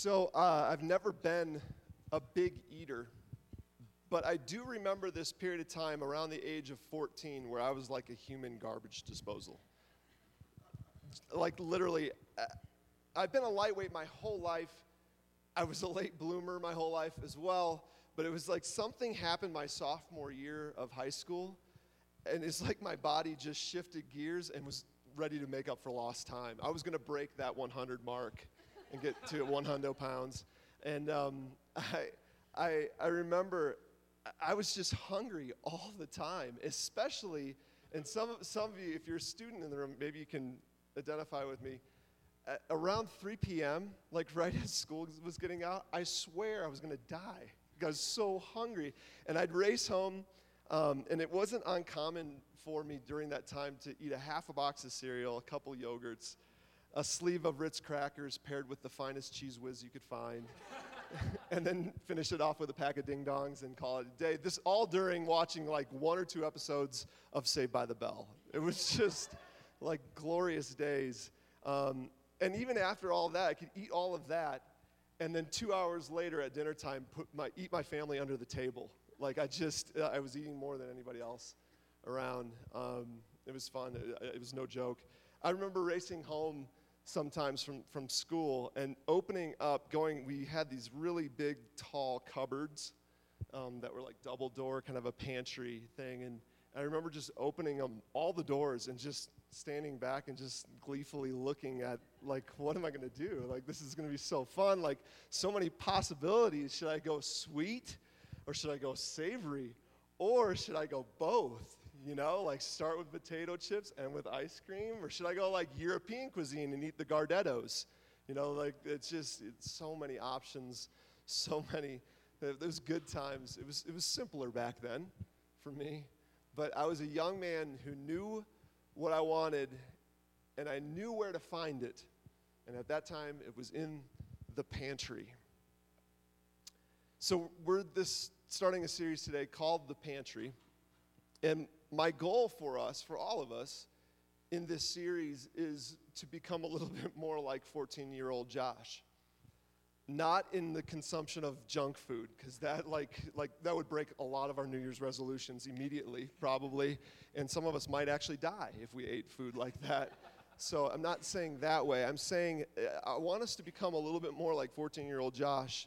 So uh, I've never been a big eater, but I do remember this period of time around the age of 14 where I was like a human garbage disposal. Like literally, uh, I've been a lightweight my whole life. I was a late bloomer my whole life as well, but it was like something happened my sophomore year of high school, and it's like my body just shifted gears and was ready to make up for lost time. I was going to break that 100 mark and get to 100 pounds. And um, I, I, I remember I was just hungry all the time, especially, and some, some of you, if you're a student in the room, maybe you can identify with me. At around 3 p.m., like right as school was getting out, I swear I was going to die. I was so hungry. And I'd race home, um, and it wasn't uncommon for me during that time to eat a half a box of cereal, a couple yogurts, a sleeve of Ritz crackers paired with the finest Cheez Whiz you could find, and then finish it off with a pack of ding dongs and call it a day. This all during watching like one or two episodes of Saved by the Bell. It was just like glorious days. Um, and even after all that, I could eat all of that, and then two hours later at dinner time, put my, eat my family under the table. Like I just, uh, I was eating more than anybody else around. Um, it was fun. It, it was no joke. I remember racing home sometimes from, from school and opening up, going, we had these really big, tall cupboards um, that were like double door, kind of a pantry thing. And I remember just opening them, all the doors, and just standing back and just gleefully looking at, like, what am I going to do? Like, this is going to be so fun. Like, so many possibilities. Should I go sweet or should I go savory? Or should I go both? You know, like start with potato chips and with ice cream? Or should I go like European cuisine and eat the Gardettos? You know, like it's just it's so many options, so many. Uh, those good times. It was it was simpler back then, for me. But I was a young man who knew what I wanted, and I knew where to find it. And at that time, it was in the pantry. So we're this starting a series today called The Pantry. And my goal for us, for all of us, in this series is to become a little bit more like 14 year old Josh. Not in the consumption of junk food, because that like like that would break a lot of our New Year's resolutions immediately, probably, and some of us might actually die if we ate food like that. So I'm not saying that way. I'm saying uh, I want us to become a little bit more like 14 year old Josh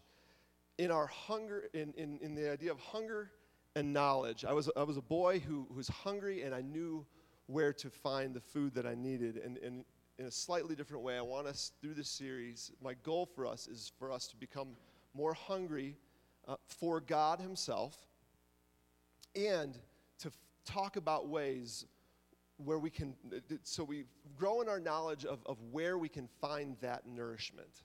in our hunger, in, in, in the idea of hunger and knowledge. I was, I was a boy who, who was hungry and I knew where to find the food that I needed. And, and in a slightly different way, I want us through this series, my goal for us is for us to become more hungry uh, for God Himself and to f- talk about ways where we can, so we grow in our knowledge of, of where we can find that nourishment.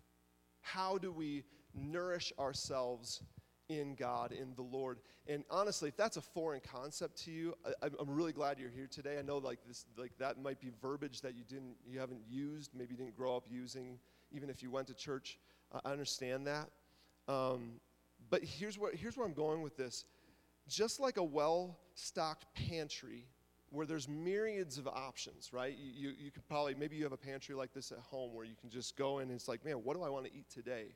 How do we nourish ourselves in God, in the Lord. And honestly, if that's a foreign concept to you, I, am really glad you're here today. I know like this, like that might be verbiage that you didn't, you haven't used, maybe you didn't grow up using, even if you went to church. I understand that. Um, but here's where, here's where I'm going with this. Just like a well-stocked pantry where there's myriads of options, right? You, you, you could probably, maybe you have a pantry like this at home where you can just go in and it's like, man, what do I want to eat today?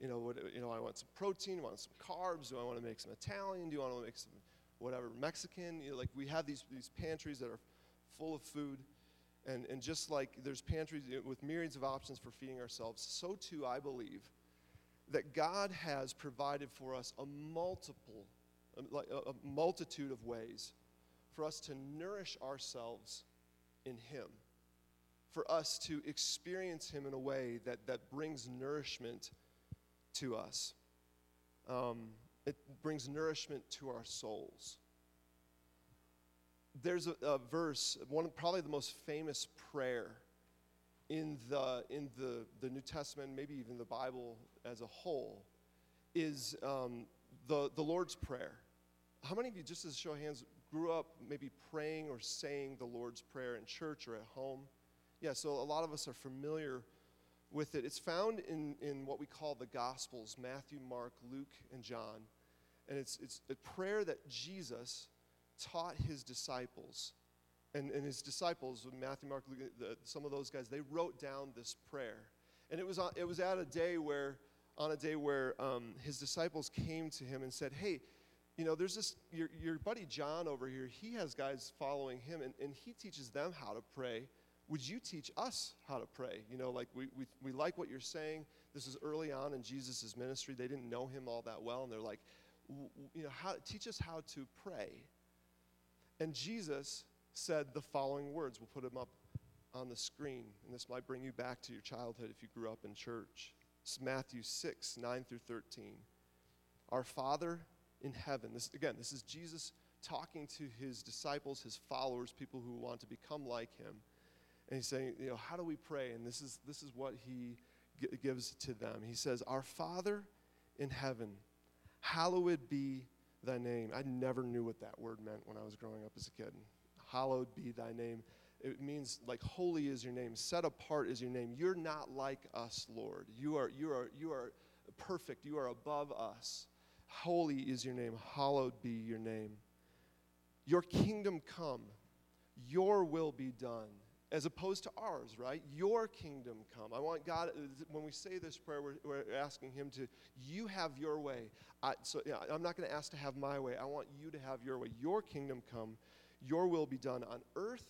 You know, what, you know, I want some protein, I want some carbs, do I want to make some Italian, do I want to make some whatever Mexican? You know, like we have these, these pantries that are full of food. And, and just like there's pantries with myriads of options for feeding ourselves, so too I believe that God has provided for us a multiple, a, a multitude of ways for us to nourish ourselves in Him, for us to experience Him in a way that, that brings nourishment to us. Um, it brings nourishment to our souls. There's a, a verse, one probably the most famous prayer in the in the, the New Testament, maybe even the Bible as a whole, is um, the the Lord's prayer. How many of you, just as a show of hands, grew up maybe praying or saying the Lord's prayer in church or at home? Yeah, so a lot of us are familiar with it. It's found in, in what we call the Gospels Matthew, Mark, Luke, and John. And it's, it's a prayer that Jesus taught his disciples. And, and his disciples, Matthew, Mark, Luke, the, some of those guys, they wrote down this prayer. And it was, on, it was at a day where on a day where um, his disciples came to him and said, Hey, you know, there's this, your, your buddy John over here, he has guys following him, and, and he teaches them how to pray. Would you teach us how to pray? You know, like we, we, we like what you're saying. This is early on in Jesus' ministry. They didn't know him all that well, and they're like, you know, how, teach us how to pray. And Jesus said the following words. We'll put them up on the screen, and this might bring you back to your childhood if you grew up in church. It's Matthew 6, 9 through 13. Our Father in heaven, this again, this is Jesus talking to his disciples, his followers, people who want to become like him. And he's saying, you know, how do we pray? And this is this is what he g- gives to them. He says, "Our Father in heaven, hallowed be thy name." I never knew what that word meant when I was growing up as a kid. Hallowed be thy name. It means like holy is your name, set apart is your name. You're not like us, Lord. You are you are you are perfect. You are above us. Holy is your name. Hallowed be your name. Your kingdom come. Your will be done as opposed to ours, right? Your kingdom come. I want God, when we say this prayer, we're, we're asking Him to, you have your way. I, so yeah, I'm not going to ask to have my way. I want you to have your way. Your kingdom come. Your will be done on earth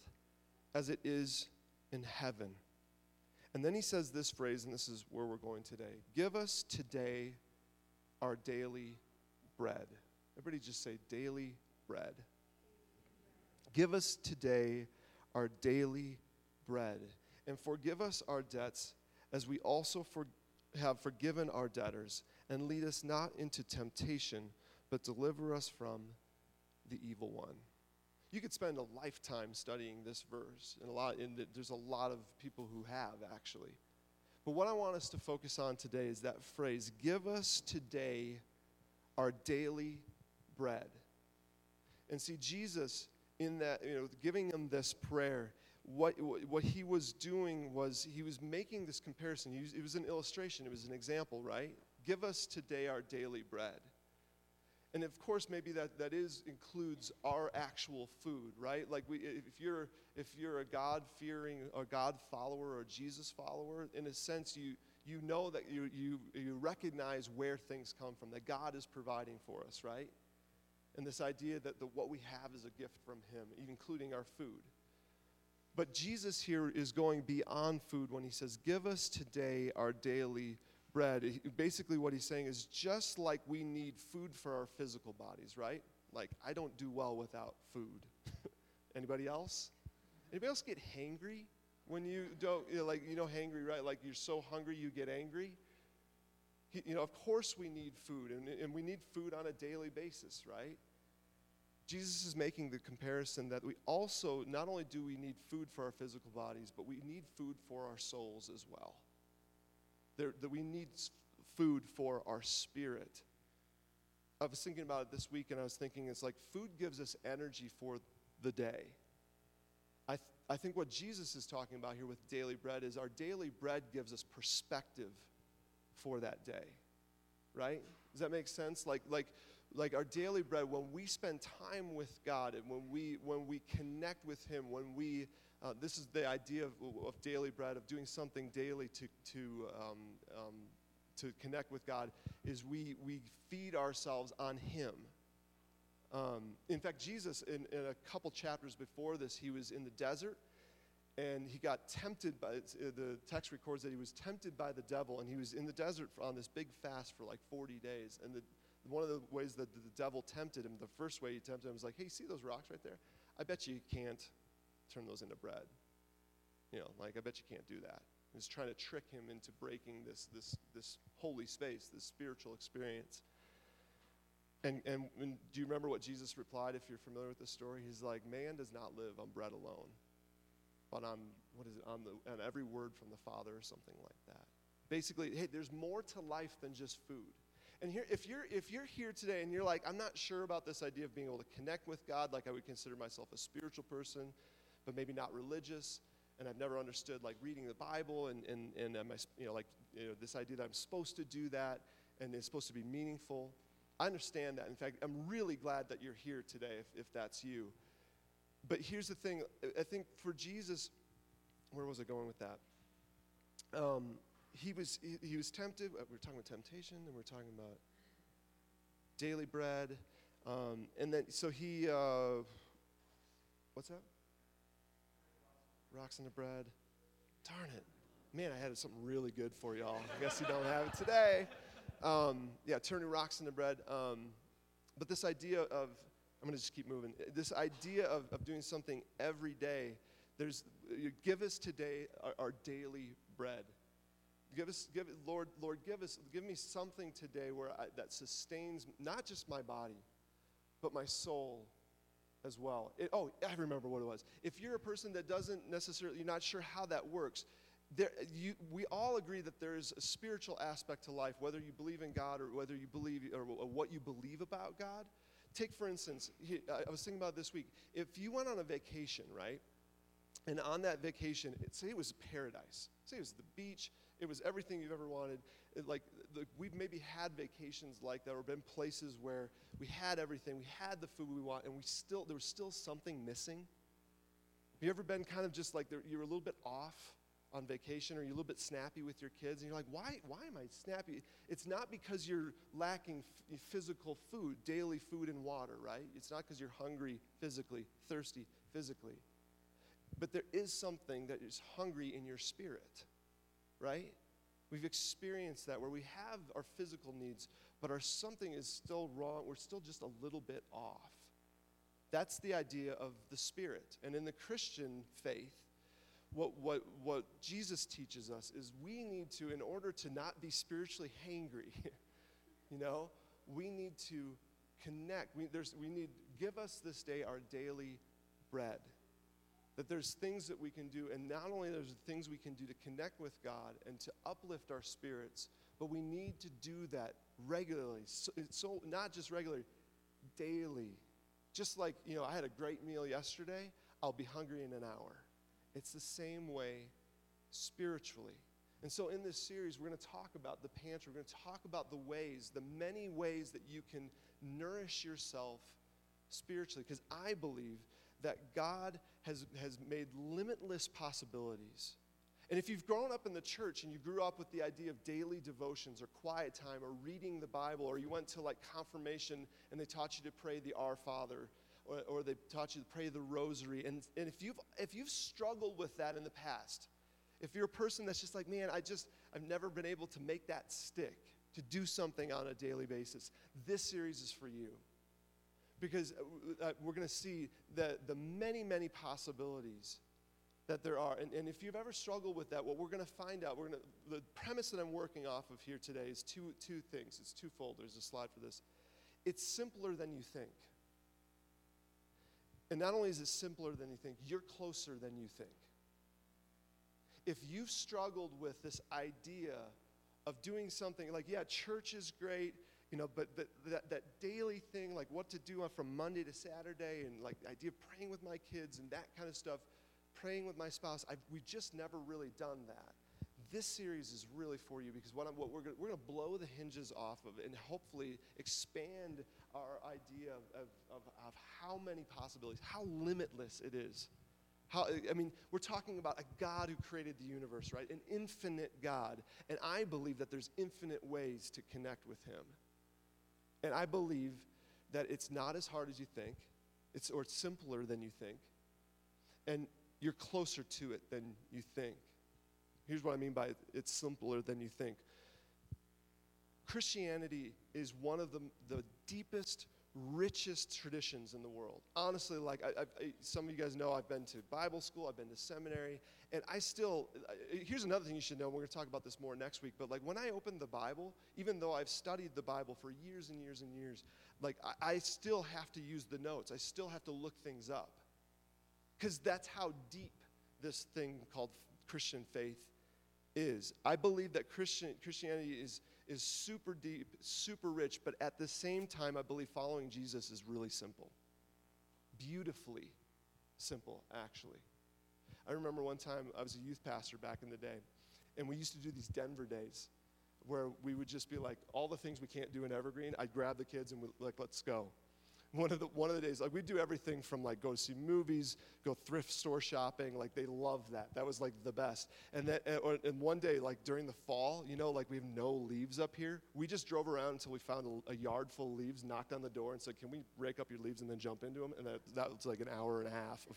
as it is in heaven. And then he says this phrase, and this is where we're going today Give us today our daily bread. Everybody just say, daily bread. Give us today our daily bread. And forgive us our debts as we also for, have forgiven our debtors. And lead us not into temptation, but deliver us from the evil one. You could spend a lifetime studying this verse, and a lot. And there's a lot of people who have actually. But what I want us to focus on today is that phrase: "Give us today our daily bread." And see, Jesus in that, you know, giving them this prayer, what, what he was doing was he was making this comparison. Was, it was an illustration, it was an example, right? Give us today our daily bread. And of course, maybe that, that is includes our actual food, right? Like we, if you're if you're a God fearing, a God follower, or Jesus follower, in a sense, you you know that you you you recognize where things come from, that God is providing for us, right? And this idea that the, what we have is a gift from Him, including our food. But Jesus here is going beyond food when he says, Give us today our daily bread. Basically, what he's saying is just like we need food for our physical bodies, right? Like, I don't do well without food. Anybody else? Anybody else get hangry when you don't, you know, like, you know, hangry, right? Like, you're so hungry you get angry. You know, of course we need food, and, and we need food on a daily basis, right? Jesus is making the comparison that we also, not only do we need food for our physical bodies, but we need food for our souls as well. There, that we need food for our spirit. I was thinking about it this week, and I was thinking it's like food gives us energy for the day. I, th- I think what Jesus is talking about here with daily bread is our daily bread gives us perspective for that day, right? Does that make sense? Like, like like our daily bread, when we spend time with God and when we, when we connect with Him, when we, uh, this is the idea of, of, daily bread, of doing something daily to, to, um, um, to connect with God, is we, we feed ourselves on Him. Um, in fact, Jesus, in, in a couple chapters before this, he was in the desert and he got tempted by the text records that he was tempted by the devil and he was in the desert on this big fast for like 40 days and the, one of the ways that the devil tempted him, the first way he tempted him was like, hey, see those rocks right there? I bet you can't turn those into bread. You know, like, I bet you can't do that. He's trying to trick him into breaking this, this, this holy space, this spiritual experience. And, and, and do you remember what Jesus replied if you're familiar with the story? He's like, Man does not live on bread alone, but on, what is it, on, the, on every word from the Father or something like that. Basically, hey, there's more to life than just food. And here, if you're if you're here today and you're like, I'm not sure about this idea of being able to connect with God, like I would consider myself a spiritual person, but maybe not religious, and I've never understood like reading the Bible and and and am I, you know like you know this idea that I'm supposed to do that and it's supposed to be meaningful. I understand that. In fact, I'm really glad that you're here today if, if that's you. But here's the thing I think for Jesus, where was I going with that? Um, he was he, he was tempted. uh, We were talking about temptation, and we are talking about daily bread, um, and then so he. Uh, what's that? Rocks in the bread. Darn it, man! I had something really good for y'all. I guess you don't have it today. Um, yeah, turning rocks into bread. Um, but this idea of I'm going to just keep moving. This idea of, of doing something every day. There's give us today our, our daily bread. Give us, give Lord, Lord, give us, give me something today where I, that sustains not just my body, but my soul as well. It, oh, I remember what it was. If you're a person that doesn't necessarily, you're not sure how that works, there, you, we all agree that there is a spiritual aspect to life, whether you believe in God or whether you believe, or, what you believe about God. Take, for instance, I was thinking about this week. If you went on a vacation, right? And on that vacation, it, say it was paradise. Say it was the beach, it was everything you've ever wanted. It, like the, we've maybe had vacations like that, or been places where we had everything, we had the food we want, and we still there was still something missing. Have you ever been kind of just like you're a little bit off on vacation, or you're a little bit snappy with your kids, and you're like, why? Why am I snappy? It's not because you're lacking f- physical food, daily food and water, right? It's not because you're hungry physically, thirsty physically. But there is something that is hungry in your spirit right? We've experienced that where we have our physical needs, but our something is still wrong. We're still just a little bit off. That's the idea of the Spirit. And in the Christian faith, what, what, what Jesus teaches us is we need to, in order to not be spiritually hangry, you know, we need to connect. We, there's, we need, give us this day our daily bread that there's things that we can do, and not only there's things we can do to connect with God and to uplift our spirits, but we need to do that regularly. So, so not just regularly, daily. Just like, you know, I had a great meal yesterday, I'll be hungry in an hour. It's the same way spiritually. And so in this series, we're going to talk about the pantry. We're going to talk about the ways, the many ways that you can nourish yourself spiritually. Because I believe that God has, has made limitless possibilities. And if you've grown up in the church and you grew up with the idea of daily devotions or quiet time or reading the Bible, or you went to like confirmation and they taught you to pray the Our Father, or, or they taught you to pray the Rosary, and, and if, you've, if you've struggled with that in the past, if you're a person that's just like, man, I just, I've never been able to make that stick, to do something on a daily basis, this series is for you because uh, uh we're going to see the, the many, many possibilities that there are. And, and if you've ever struggled with that, what we're going to find out, we're going to, the premise that I'm working off of here today is two, two things. It's twofold. There's a slide for this. It's simpler than you think. And not only is it simpler than you think, you're closer than you think. If you've struggled with this idea of doing something like, yeah, church is great, you know, but that, that daily thing, like what to do from Monday to Saturday, and like the idea of praying with my kids and that kind of stuff, praying with my spouse, I've, we've just never really done that. This series is really for you because what, I'm, what we're going we're to blow the hinges off of and hopefully expand our idea of, of, of, of how many possibilities, how limitless it is. How, I mean, we're talking about a God who created the universe, right? An infinite God. And I believe that there's infinite ways to connect with Him. And I believe that it's not as hard as you think, it's, or it's simpler than you think, and you're closer to it than you think. Here's what I mean by it's simpler than you think. Christianity is one of the, the deepest richest traditions in the world. Honestly, like I, I, some of you guys know, I've been to Bible school, I've been to seminary, and I still. Here's another thing you should know. We're going to talk about this more next week. But like when I open the Bible, even though I've studied the Bible for years and years and years, like I, I still have to use the notes. I still have to look things up, because that's how deep this thing called Christian faith is. I believe that Christian Christianity is is super deep, super rich, but at the same time, I believe following Jesus is really simple. Beautifully simple, actually. I remember one time I was a youth pastor back in the day, and we used to do these Denver days where we would just be like, all the things we can't do in Evergreen, I'd grab the kids and we'd like, let's go. One of the one of the days like we do everything from like go see movies go thrift store shopping like they love that. That was like the best. And and, and one day like during the fall you know like we have no leaves up here. We just drove around until we found a, a yard full of leaves knocked on the door and said can we rake up your leaves and then jump into them and that, that was like an hour and a half of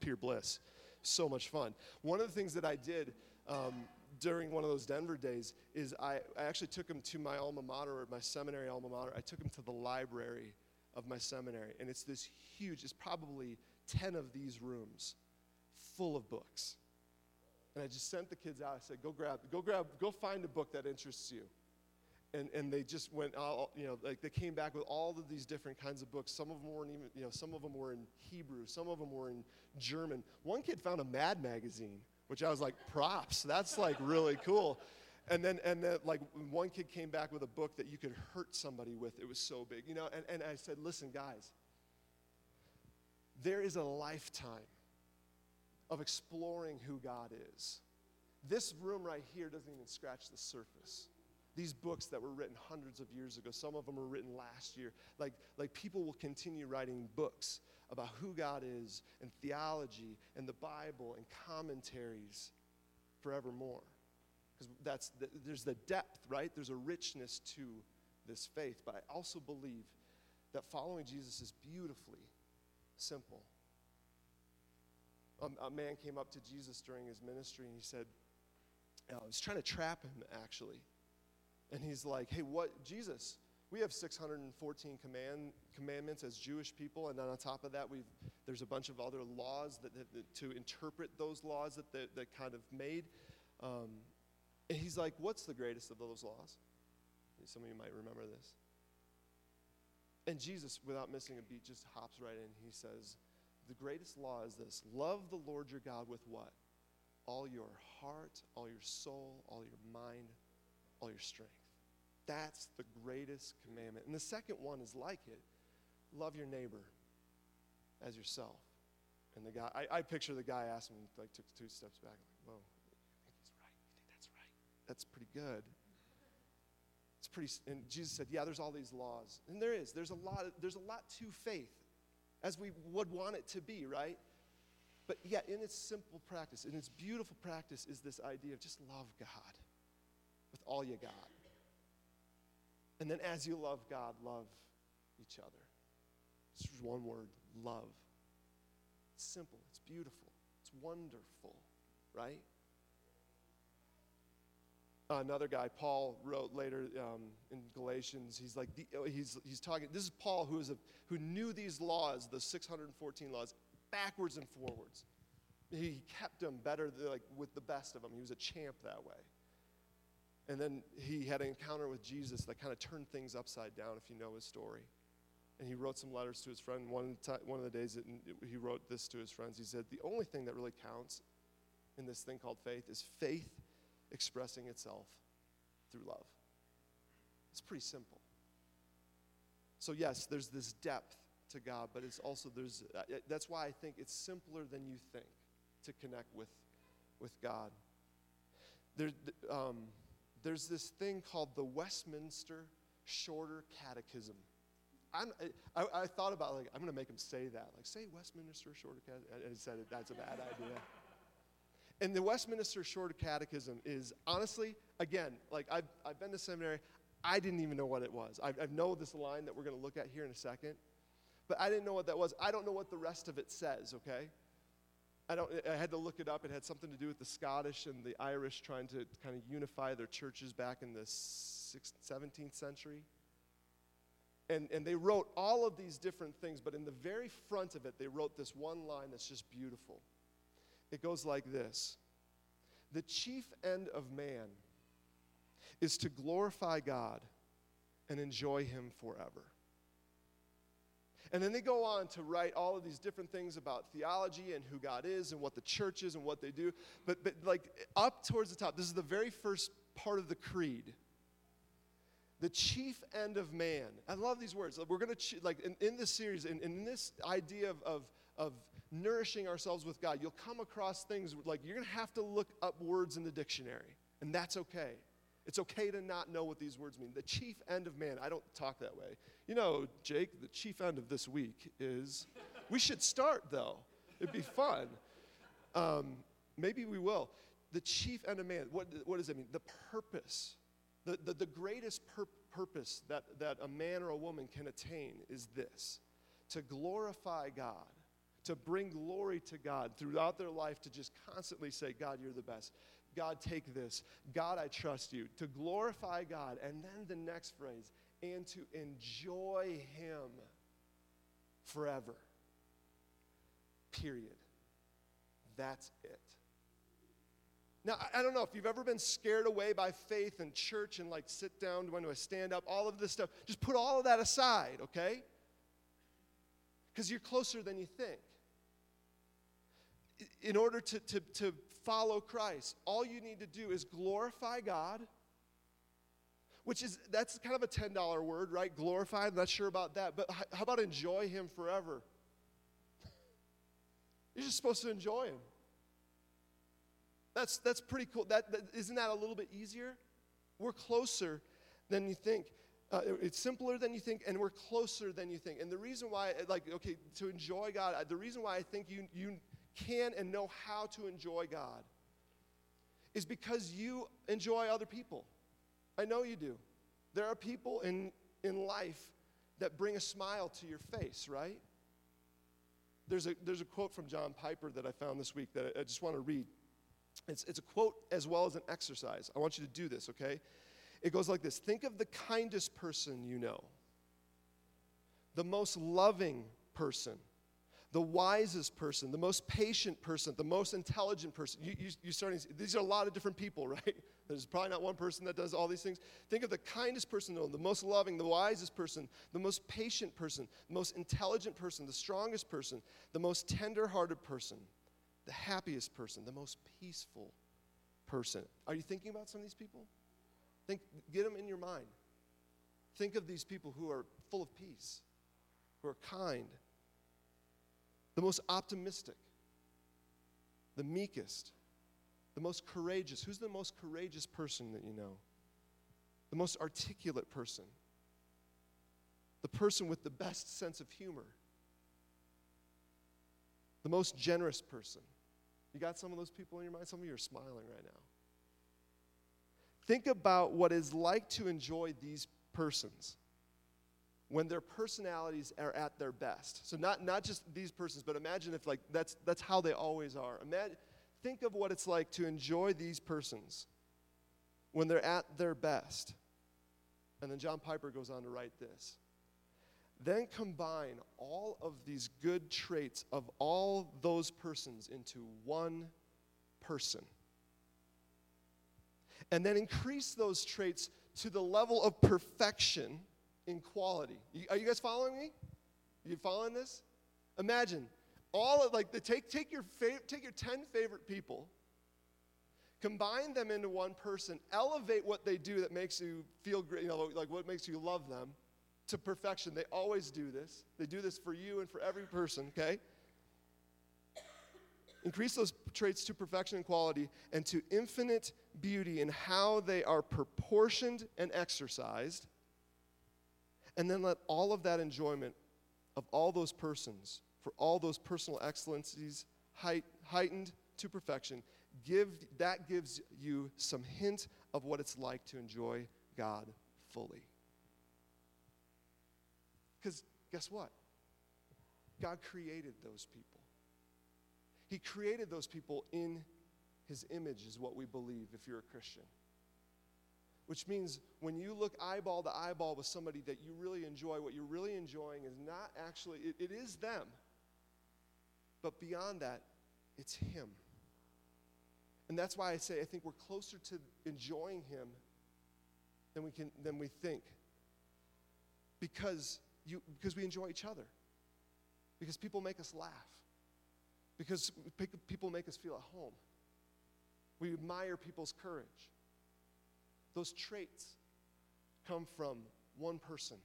pure bliss. So much fun. One of the things that i did um, during one of those Denver days is I, I actually took him to my alma mater, or my seminary alma mater. I took him to the library of my seminary. And it's this huge, it's probably 10 of these rooms full of books. And I just sent the kids out. I said, go grab, go grab, go find a book that interests you. And, and they just went all, you know, like they came back with all of these different kinds of books. Some of them weren't even, you know, some of them were in Hebrew, some of them were in German. One kid found a Mad magazine, which I was like, props. That's like really cool. And then, and then, like, one kid came back with a book that you could hurt somebody with. It was so big, you know. And, and I said, listen, guys, there is a lifetime of exploring who God is. This room right here doesn't even scratch the surface. These books that were written hundreds of years ago, some of them were written last year. Like, like people will continue writing books about who God is and theology and the Bible and commentaries forevermore because that's the, there's the depth, right? There's a richness to this faith. But I also believe that following Jesus is beautifully simple. Um, a man came up to Jesus during his ministry and he said, uh, I was trying to trap him actually. And he's like, hey, what, Jesus, we have 614 command, commandments as Jewish people, and then on top of that, we've, there's a bunch of other laws that, that, that to interpret those laws that that kind of made. Um, and he's like, What's the greatest of those laws? Some of you might remember this. And Jesus, without missing a beat, just hops right in. He says, The greatest law is this love the Lord your God with what? All your heart, all your soul, all your mind, all your strength. That's the greatest commandment. And the second one is like it love your neighbor as yourself. And the guy, I, I picture the guy asking, like, took two steps back, like, whoa, that's pretty good. It's pretty, and Jesus said, yeah, there's all these laws. And there is. There's a lot, there's a lot to faith, as we would want it to be, right? But yeah, in its simple practice, in its beautiful practice, is this idea of just love God with all you got. And then as you love God, love each other. It's one word love. It's simple, it's beautiful, it's wonderful, right? Another guy, Paul, wrote later um, in Galatians. He's like, the, he's, he's talking. This is Paul who, is a, who knew these laws, the 614 laws, backwards and forwards. He kept them better, like with the best of them. He was a champ that way. And then he had an encounter with Jesus that kind of turned things upside down, if you know his story. And he wrote some letters to his friend. One, one of the days that he wrote this to his friends, he said, The only thing that really counts in this thing called faith is faith expressing itself through love. It's pretty simple. So, yes, there's this depth to God, but it's also, there's, uh, that's why I think it's simpler than you think to connect with, with God. There, um, there's this thing called the Westminster Shorter Catechism. I'm, I, I thought about like I'm to make him say that, like say Westminster Shorter Catechism. And he said that's a bad idea. And the Westminster Short Catechism is honestly, again, like I've, I've been to seminary, I didn't even know what it was. I, I know this line that we're going to look at here in a second, but I didn't know what that was. I don't know what the rest of it says, okay? I, don't, I had to look it up. It had something to do with the Scottish and the Irish trying to kind of unify their churches back in the 16th, 17th century. And, and they wrote all of these different things, but in the very front of it, they wrote this one line that's just beautiful. It goes like this The chief end of man is to glorify God and enjoy Him forever. And then they go on to write all of these different things about theology and who God is and what the church is and what they do. But, but like up towards the top, this is the very first part of the creed. The chief end of man. I love these words. We're going to, like, in, in this series, in, in this idea of, of, of nourishing ourselves with God, you'll come across things like you're going to have to look up words in the dictionary, and that's okay. It's okay to not know what these words mean. The chief end of man. I don't talk that way. You know, Jake, the chief end of this week is. we should start though. It'd be fun. Um, maybe we will. The chief end of man. What, what does that mean? The purpose. The, the, the greatest pur- purpose that, that a man or a woman can attain is this to glorify God, to bring glory to God throughout their life, to just constantly say, God, you're the best. God, take this. God, I trust you. To glorify God. And then the next phrase, and to enjoy Him forever. Period. That's it. Now, I don't know if you've ever been scared away by faith and church and like sit down, when do I stand up, all of this stuff. Just put all of that aside, okay? Because you're closer than you think. In order to, to, to follow Christ, all you need to do is glorify God, which is, that's kind of a $10 word, right? Glorify, I'm not sure about that. But how about enjoy Him forever? You're just supposed to enjoy Him. That's, that's pretty cool. That, that, isn't that a little bit easier? We're closer than you think. Uh, it's simpler than you think, and we're closer than you think. And the reason why, like, okay, to enjoy God, uh, the reason why I think you, you can and know how to enjoy God is because you enjoy other people. I know you do. There are people in, in life that bring a smile to your face, right? There's a, there's a quote from John Piper that I found this week that I, I just want to read. It's, it's a quote as well as an exercise. I want you to do this, okay? It goes like this Think of the kindest person you know, the most loving person, the wisest person, the most patient person, the most intelligent person. You, you, you're starting these are a lot of different people, right? There's probably not one person that does all these things. Think of the kindest person know, the most loving, the wisest person, the most patient person, the most intelligent person, the strongest person, the most tender hearted person the happiest person, the most peaceful person. Are you thinking about some of these people? Think, get them in your mind. Think of these people who are full of peace, who are kind, the most optimistic, the meekest, the most courageous. Who's the most courageous person that you know? The most articulate person, the person with the best sense of humor, the most generous person, you got some of those people in your mind? Some of you are smiling right now. Think about what it's like to enjoy these persons when their personalities are at their best. So not, not just these persons, but imagine if like that's that's how they always are. Imagine, think of what it's like to enjoy these persons when they're at their best. And then John Piper goes on to write this. Then combine all of these good traits of all those persons into one person. And then increase those traits to the level of perfection in quality. Are you guys following me? You following this? Imagine all of like the take take your fav- take your 10 favorite people combine them into one person elevate what they do that makes you feel great you know like what makes you love them to perfection. They always do this. They do this for you and for every person, okay? Increase those traits to perfection and quality and to infinite beauty in how they are proportioned and exercised. And then let all of that enjoyment of all those persons, for all those personal excellencies height, heightened to perfection, give, that gives you some hint of what it's like to enjoy God fully. Because guess what? God created those people. He created those people in his image, is what we believe if you're a Christian. Which means when you look eyeball to eyeball with somebody that you really enjoy, what you're really enjoying is not actually, it, it is them. But beyond that, it's him. And that's why I say I think we're closer to enjoying him than we, can, than we think. Because you, because we enjoy each other, because people make us laugh, because people make us feel at home. We admire people's courage. Those traits come from one person,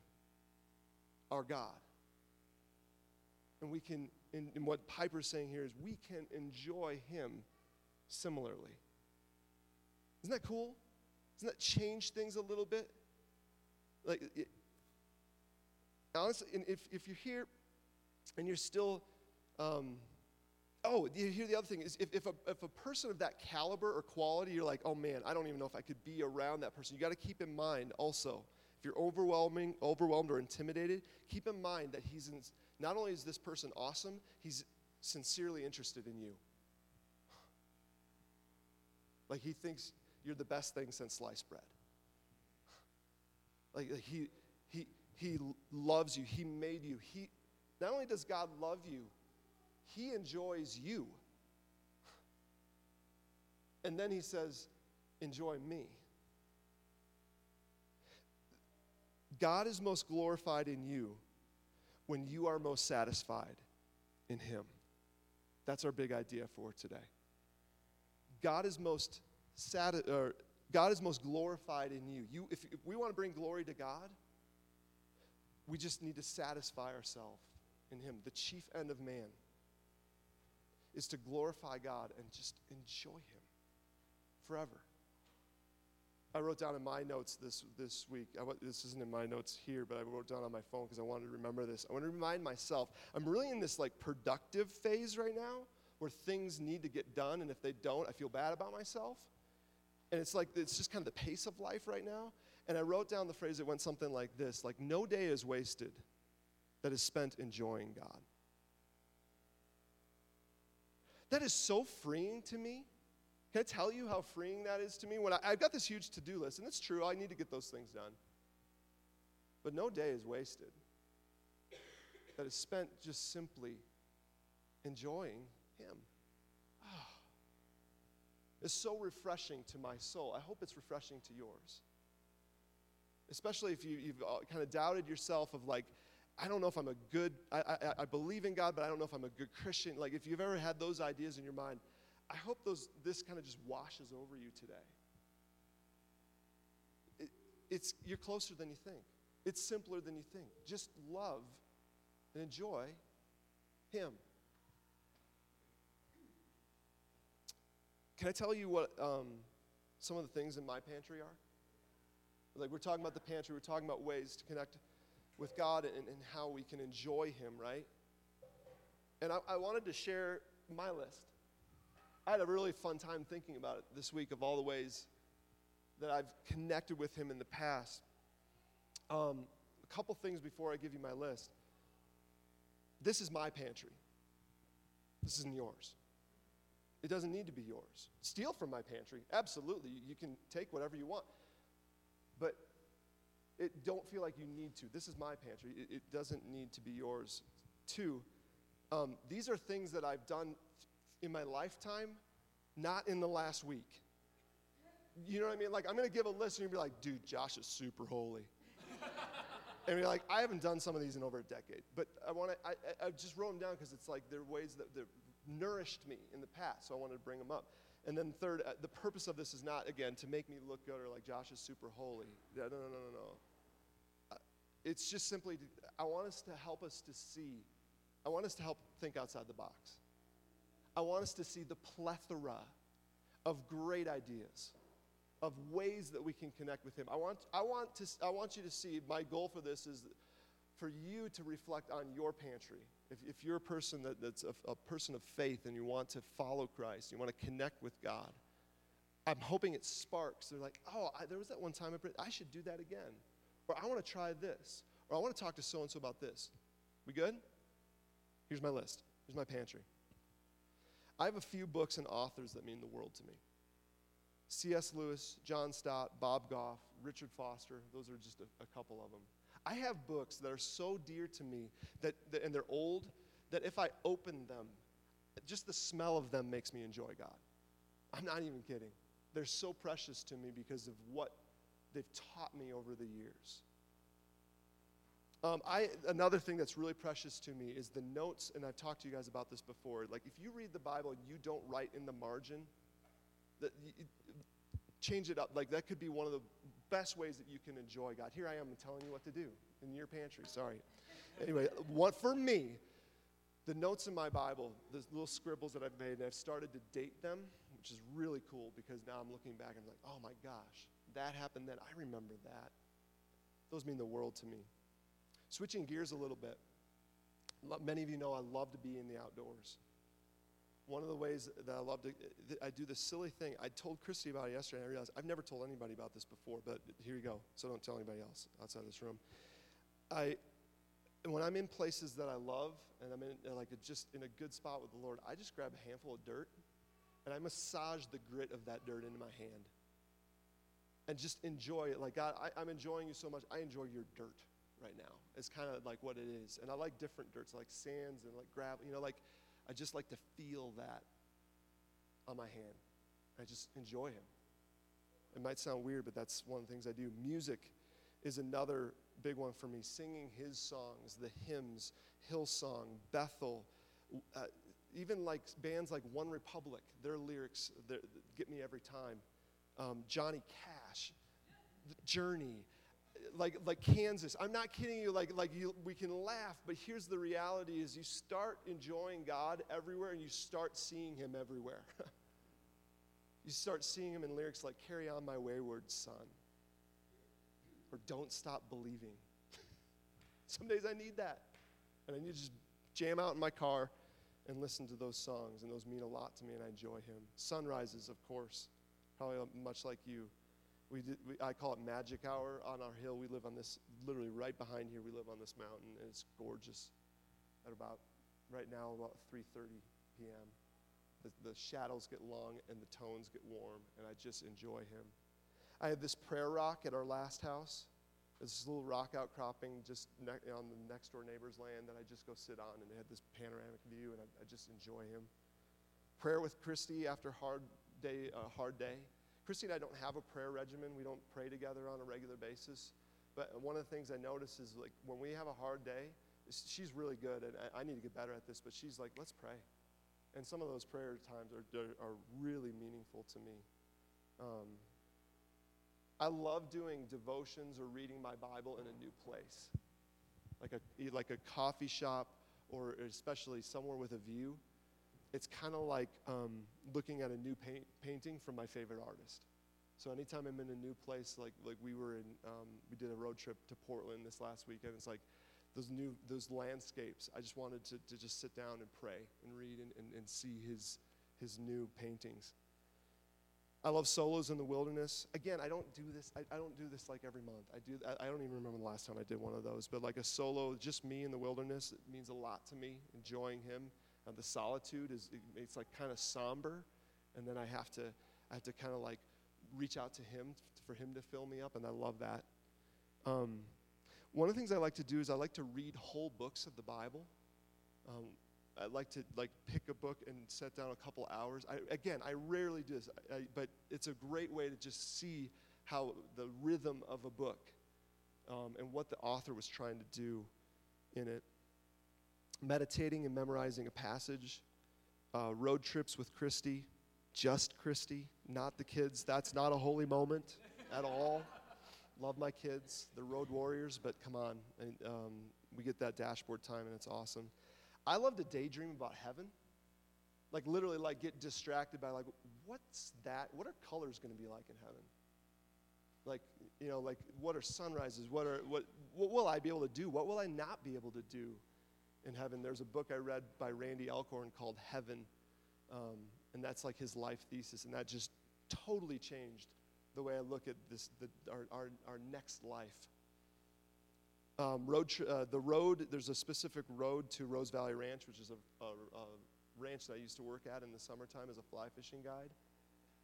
our God. And we can, and, and what Piper's saying here is we can enjoy Him similarly. Isn't that cool? Doesn't that change things a little bit? Like, it, honestly, if, if you're here and you're still, um, oh, here the other thing is if, if, a, if a person of that caliber or quality, you're like, oh man, I don't even know if I could be around that person. You got to keep in mind also, if you're overwhelming, overwhelmed or intimidated, keep in mind that he's in, not only is this person awesome, he's sincerely interested in you. Like he thinks you're the best thing since sliced bread. Like, like he, he, he loves you. He made you. He, not only does God love you, He enjoys you. And then He says, Enjoy me. God is most glorified in you when you are most satisfied in Him. That's our big idea for today. God is most sati- or God is most glorified in you. you if, if we want to bring glory to God, we just need to satisfy ourselves in Him. The chief end of man is to glorify God and just enjoy Him forever. I wrote down in my notes this, this week, I, this isn't in my notes here, but I wrote down on my phone because I wanted to remember this. I want to remind myself, I'm really in this like productive phase right now where things need to get done, and if they don't, I feel bad about myself. And it's like, it's just kind of the pace of life right now. And I wrote down the phrase that went something like this like, no day is wasted that is spent enjoying God. That is so freeing to me. Can I tell you how freeing that is to me? When I, have got this huge to do list, and it's true, I need to get those things done. But no day is wasted that is spent just simply enjoying Him. It's so refreshing to my soul. I hope it's refreshing to yours. Especially if you, have uh, kind of doubted yourself of like, I don't know if I'm a good, I, I, I, believe in God, but I don't know if I'm a good Christian. Like if you've ever had those ideas in your mind, I hope those, this kind of just washes over you today. It, it's, you're closer than you think. It's simpler than you think. Just love and enjoy Him. Can I tell you what um, some of the things in my pantry are? Like, we're talking about the pantry, we're talking about ways to connect with God and, and how we can enjoy Him, right? And I, I wanted to share my list. I had a really fun time thinking about it this week of all the ways that I've connected with Him in the past. Um, a couple things before I give you my list. This is my pantry. This isn't yours. It doesn't need to be yours. Steal from my pantry, absolutely. You can take whatever you want. But it don't feel like you need to. This is my pantry. It, it doesn't need to be yours. Two, um, these are things that I've done in my lifetime, not in the last week. You know what I mean? Like, I'm going to give a list and you'll be like, dude, Josh is super holy. and you're like, I haven't done some of these in over a decade. But I want to, I, I just wrote them down because it's like they're ways that, that nourished me in the past, so I wanted to bring them up. And then third, uh, the purpose of this is not, again, to make me look good or like Josh is super holy. No, no, no, no, no. It's just simply, to, I want us to help us to see, I want us to help think outside the box. I want us to see the plethora of great ideas, of ways that we can connect with Him. I want, I want, to, I want you to see, my goal for this is for you to reflect on your pantry if, if you're a person that, that's a, a person of faith and you want to follow Christ, you want to connect with God, I'm hoping it sparks. They're like, oh, I, there was that one time I, I should do that again. Or I want to try this. Or I want to talk to so and so about this. We good? Here's my list. Here's my pantry. I have a few books and authors that mean the world to me. C.S. Lewis, John Stott, Bob Goff, Richard Foster, those are just a, a couple of them. I have books that are so dear to me that, that, and they're old that if I open them, just the smell of them makes me enjoy God. I'm not even kidding. They're so precious to me because of what they've taught me over the years. Um, I, another thing that's really precious to me is the notes, and I've talked to you guys about this before. Like, if you read the Bible and you don't write in the margin, that, you, change it up. Like, that could be one of the best ways that you can enjoy God. Here I am telling you what to do in your pantry. Sorry. Anyway, what for me, the notes in my Bible, the little scribbles that I've made, and I've started to date them, which is really cool because now I'm looking back and I'm like, oh my gosh, that happened then. I remember that. Those mean the world to me. Switching gears a little bit. Many of you know I love to be in the outdoors. One of the ways that I love to, I do this silly thing. I told Christy about it yesterday, and I realized I've never told anybody about this before, but here you go. So don't tell anybody else outside this room. I, when I'm in places that I love, and I'm in like just in a good spot with the Lord, I just grab a handful of dirt, and I massage the grit of that dirt into my hand, and just enjoy it. Like God, I, I'm enjoying you so much. I enjoy your dirt right now. It's kind of like what it is, and I like different dirts, like sands and like gravel. You know, like I just like to feel that on my hand. I just enjoy him. It might sound weird, but that's one of the things I do. Music is another big one for me. Singing his songs, the hymns, Hillsong, Bethel, uh, even like bands like OneRepublic, their lyrics get me every time. Um, Johnny Cash, Journey, like, like Kansas. I'm not kidding you, like, like you, we can laugh, but here's the reality is you start enjoying God everywhere and you start seeing him everywhere. you start seeing him in lyrics like Carry on my wayward son or Don't stop believing. Some days I need that. And I need to just jam out in my car and listen to those songs, and those mean a lot to me, and I enjoy him. Sunrises, of course, probably much like you. We did, we, I call it magic hour on our hill. We live on this, literally right behind here. We live on this mountain, and it's gorgeous. At about right now, about 3:30 p.m. The, the shadows get long and the tones get warm, and I just enjoy him. I had this prayer rock at our last house. It's this little rock outcropping just ne- on the next door neighbor's land that I just go sit on, and it had this panoramic view, and I, I just enjoy him. Prayer with Christy after hard day, a uh, hard day. Christy and I don't have a prayer regimen. We don't pray together on a regular basis. But one of the things I notice is like when we have a hard day, she's really good, and I, I need to get better at this, but she's like, let's pray. And some of those prayer times are, are, really meaningful to me. Um, I love doing devotions or reading my Bible in a new place, like a, like a coffee shop or especially somewhere with a view it's kind of like um, looking at a new paint, painting from my favorite artist. So anytime I'm in a new place, like like we were in, um, we did a road trip to Portland this last weekend. It's like those new those landscapes. I just wanted to, to just sit down and pray and read and, and, and see his his new paintings. I love solos in the wilderness. Again, I don't do this. I, I don't do this like every month. I do. I, I, don't even remember the last time I did one of those. But like a solo, just me in the wilderness, it means a lot to me. Enjoying him, uh, the solitude is it's like kind of somber, and then I have to I have to kind of like reach out to him for him to fill me up, and I love that. Um, one of the things I like to do is I like to read whole books of the Bible. Um, I like to like pick a book and set down a couple hours. I, again, I rarely do this, I, but it's a great way to just see how the rhythm of a book um, and what the author was trying to do in it meditating and memorizing a passage, uh, road trips with Christy, just Christy, not the kids. That's not a holy moment at all. Love my kids, They're road warriors, but come on. And, um, we get that dashboard time and it's awesome. I love to daydream about heaven. Like literally like get distracted by like what's that? What are colors going to be like in heaven? Like, you know, like what are sunrises? What are what what will I be able to do? What will I not be able to do? In heaven. There's a book I read by Randy Alcorn called Heaven, um, and that's like his life thesis, and that just totally changed the way I look at this, the, our, our, our next life. Um, road uh, the road, there's a specific road to Rose Valley Ranch, which is a, a, a, ranch that I used to work at in the summertime as a fly fishing guide.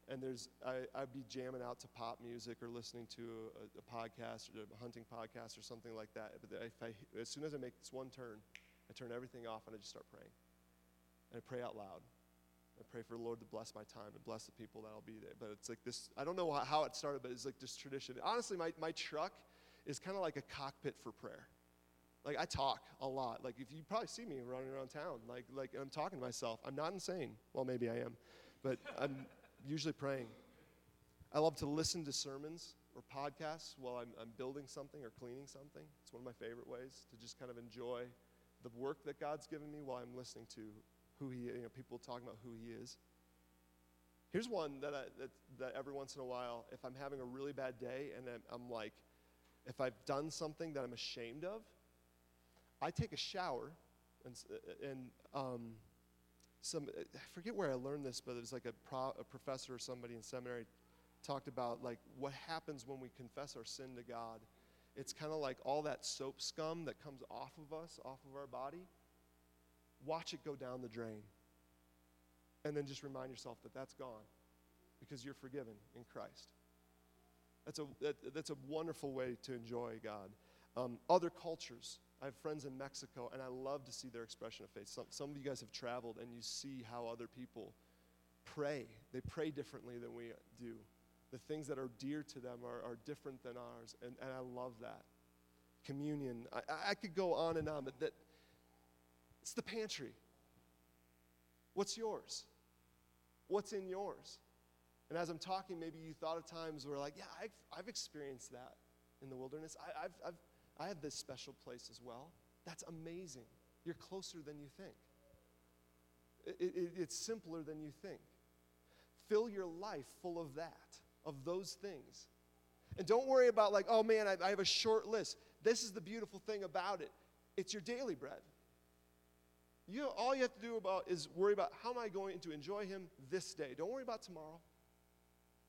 And there's, I, I'd be jamming out to pop music or listening to a, a podcast or a hunting podcast or something like that. But if I, as soon as I make this one turn, I turn everything off and I just start praying. And I pray out loud. I pray for the Lord to bless my time and bless the people that'll be there. But it's like this, I don't know how it started, but it's like this tradition. Honestly, my, my truck is kind of like a cockpit for prayer. Like I talk a lot. Like if you probably see me running around town, like like I'm talking to myself. I'm not insane. Well, maybe I am, but I'm usually praying. I love to listen to sermons or podcasts while I'm, I'm building something or cleaning something. It's one of my favorite ways to just kind of enjoy the work that God's given me while I'm listening to who He, you know, people talking about who He is. Here's one that, I, that, that every once in a while, if I'm having a really bad day and I'm, I'm like, if I've done something that I'm ashamed of, I take a shower and, and um, some, I forget where I learned this, but it was like a, pro, a professor or somebody in seminary talked about like what happens when we confess our sin to God. It's kind of like all that soap scum that comes off of us, off of our body. Watch it go down the drain. And then just remind yourself that that's gone because you're forgiven in Christ. That's a, that, that's a wonderful way to enjoy God. Um, other cultures. I have friends in Mexico, and I love to see their expression of faith. Some, some of you guys have traveled, and you see how other people pray. They pray differently than we do. The things that are dear to them are, are different than ours, and, and I love that. Communion. I, I- could go on and on, but that, it's the pantry. What's yours? What's in yours? And as I'm talking, maybe you thought of times where, like, yeah, I've, I've experienced that in the wilderness. I, I've, I've, I have this special place as well. That's amazing. You're closer than you think. It, it, it's simpler than you think. Fill your life full of that, of those things. And don't worry about, like, oh man, I, I have a short list. This is the beautiful thing about it it's your daily bread. You, all you have to do about is worry about how am I going to enjoy him this day. Don't worry about tomorrow.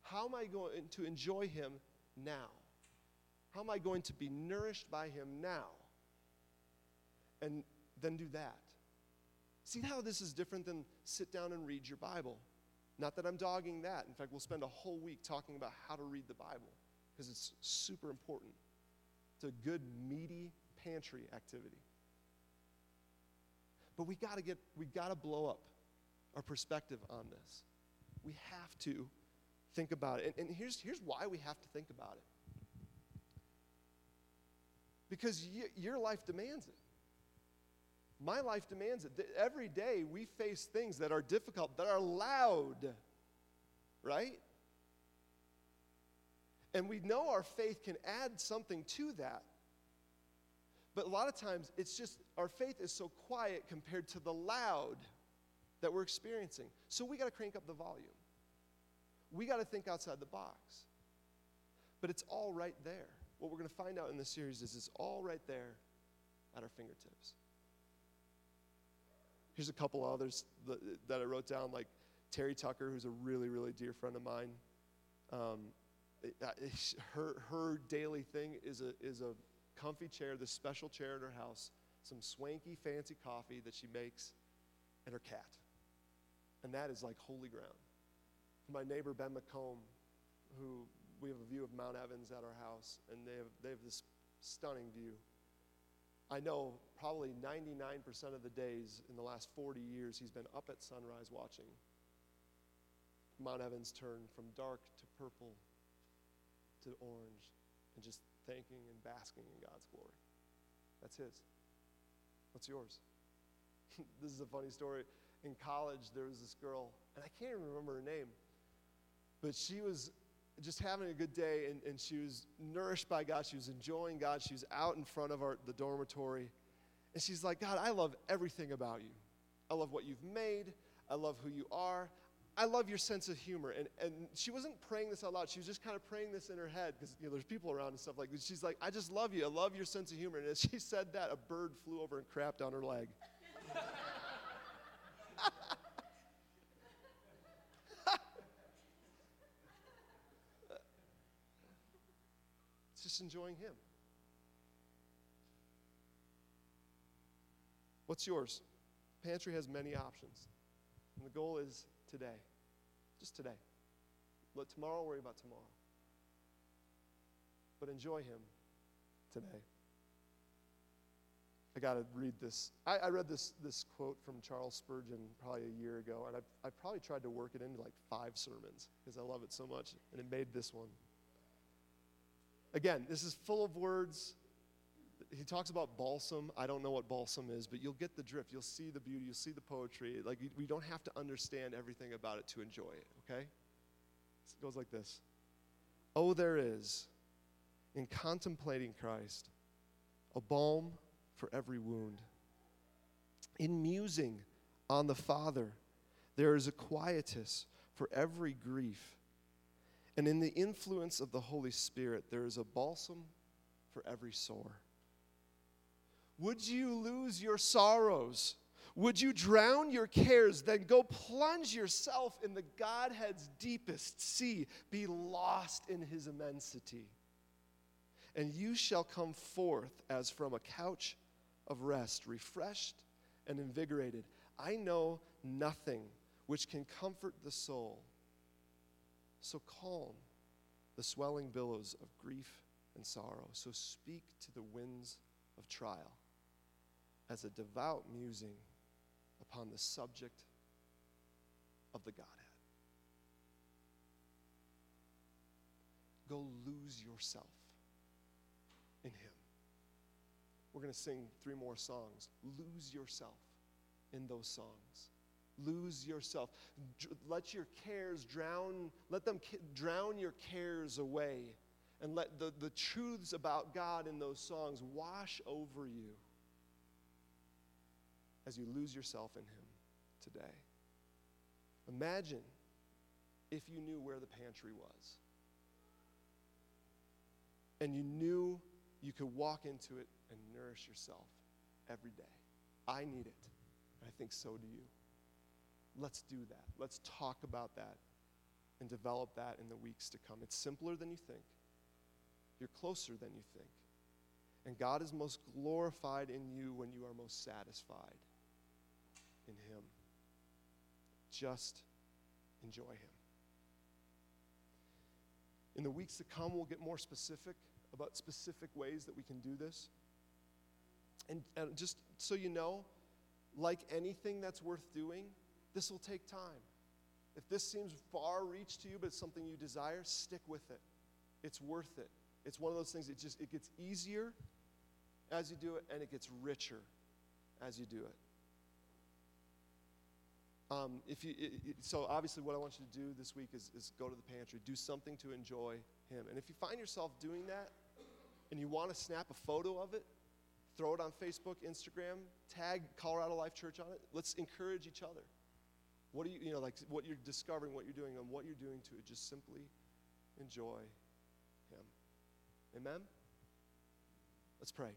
How am I going to enjoy him now? How am I going to be nourished by him now? And then do that. See how this is different than sit down and read your Bible. Not that I'm dogging that. In fact, we'll spend a whole week talking about how to read the Bible because it's super important. It's a good, meaty pantry activity. But we got to get, we got to blow up our perspective on this. We have to think about it. And, and here's, here's why we have to think about it because y- your life demands it. My life demands it. Every day we face things that are difficult, that are loud, right? And we know our faith can add something to that. But a lot of times it's just our faith is so quiet compared to the loud that we're experiencing. So we got to crank up the volume. We got to think outside the box. But it's all right there. What we're going to find out in this series is it's all right there at our fingertips. Here's a couple others that, I wrote down, like Terry Tucker, who's a really, really dear friend of mine. Um, uh, her, her daily thing is a, is a comfy chair, this special chair in her house, some swanky, fancy coffee that she makes, and her cat. And that is like holy ground. My neighbor, Ben McComb, who we have a view of Mount Evans at our house, and they have, they have this stunning view. I know probably 99% of the days in the last 40 years he's been up at sunrise watching Mount Evans turn from dark to purple to orange and just thanking and basking in God's glory. That's his. What's yours? this is a funny story. In college, there was this girl, and I can't even remember her name, but she was just having a good day and, and she was nourished by God. She was enjoying God. She was out in front of our, the dormitory. And she's like, God, I love everything about you. I love what you've made. I love who you are. I love your sense of humor. And, and she wasn't praying this out loud. She was just kind of praying this in her head because you know, there's people around and stuff like. She's like, I just love you. I love your sense of humor. And as she said that, a bird flew over and crapped on her leg. Enjoying Him. What's yours? Pantry has many options. And the goal is today. Just today. Let tomorrow worry about tomorrow. But enjoy Him today. I got to read this. I, I read this, this quote from Charles Spurgeon probably a year ago, and I, I probably tried to work it into like five sermons because I love it so much, and it made this one. Again, this is full of words. He talks about balsam. I don't know what balsam is, but you'll get the drift. You'll see the beauty. You'll see the poetry. Like, we don't have to understand everything about it to enjoy it, okay? It goes like this Oh, there is, in contemplating Christ, a balm for every wound. In musing on the Father, there is a quietus for every grief. And in the influence of the Holy Spirit, there is a balsam for every sore. Would you lose your sorrows? Would you drown your cares? Then go plunge yourself in the Godhead's deepest sea. Be lost in his immensity. And you shall come forth as from a couch of rest, refreshed and invigorated. I know nothing which can comfort the soul. So calm the swelling billows of grief and sorrow. So speak to the winds of trial as a devout musing upon the subject of the Godhead. Go lose yourself in Him. We're going to sing three more songs. Lose yourself in those songs. Lose yourself. Let your cares drown, let them drown your cares away. And let the, the truths about God in those songs wash over you as you lose yourself in Him today. Imagine if you knew where the pantry was and you knew you could walk into it and nourish yourself every day. I need it. I think so do you. Let's do that. Let's talk about that and develop that in the weeks to come. It's simpler than you think, you're closer than you think. And God is most glorified in you when you are most satisfied in Him. Just enjoy Him. In the weeks to come, we'll get more specific about specific ways that we can do this. And, and just so you know, like anything that's worth doing, this will take time. If this seems far reach to you, but it's something you desire, stick with it. It's worth it. It's one of those things, it just it gets easier as you do it, and it gets richer as you do it. Um, if you, it, it, so obviously, what I want you to do this week is, is go to the pantry, do something to enjoy Him. And if you find yourself doing that, and you want to snap a photo of it, throw it on Facebook, Instagram, tag Colorado Life Church on it. Let's encourage each other. What are you, you know, like what you're discovering, what you're doing, and what you're doing to just simply enjoy Him. Amen? Let's pray.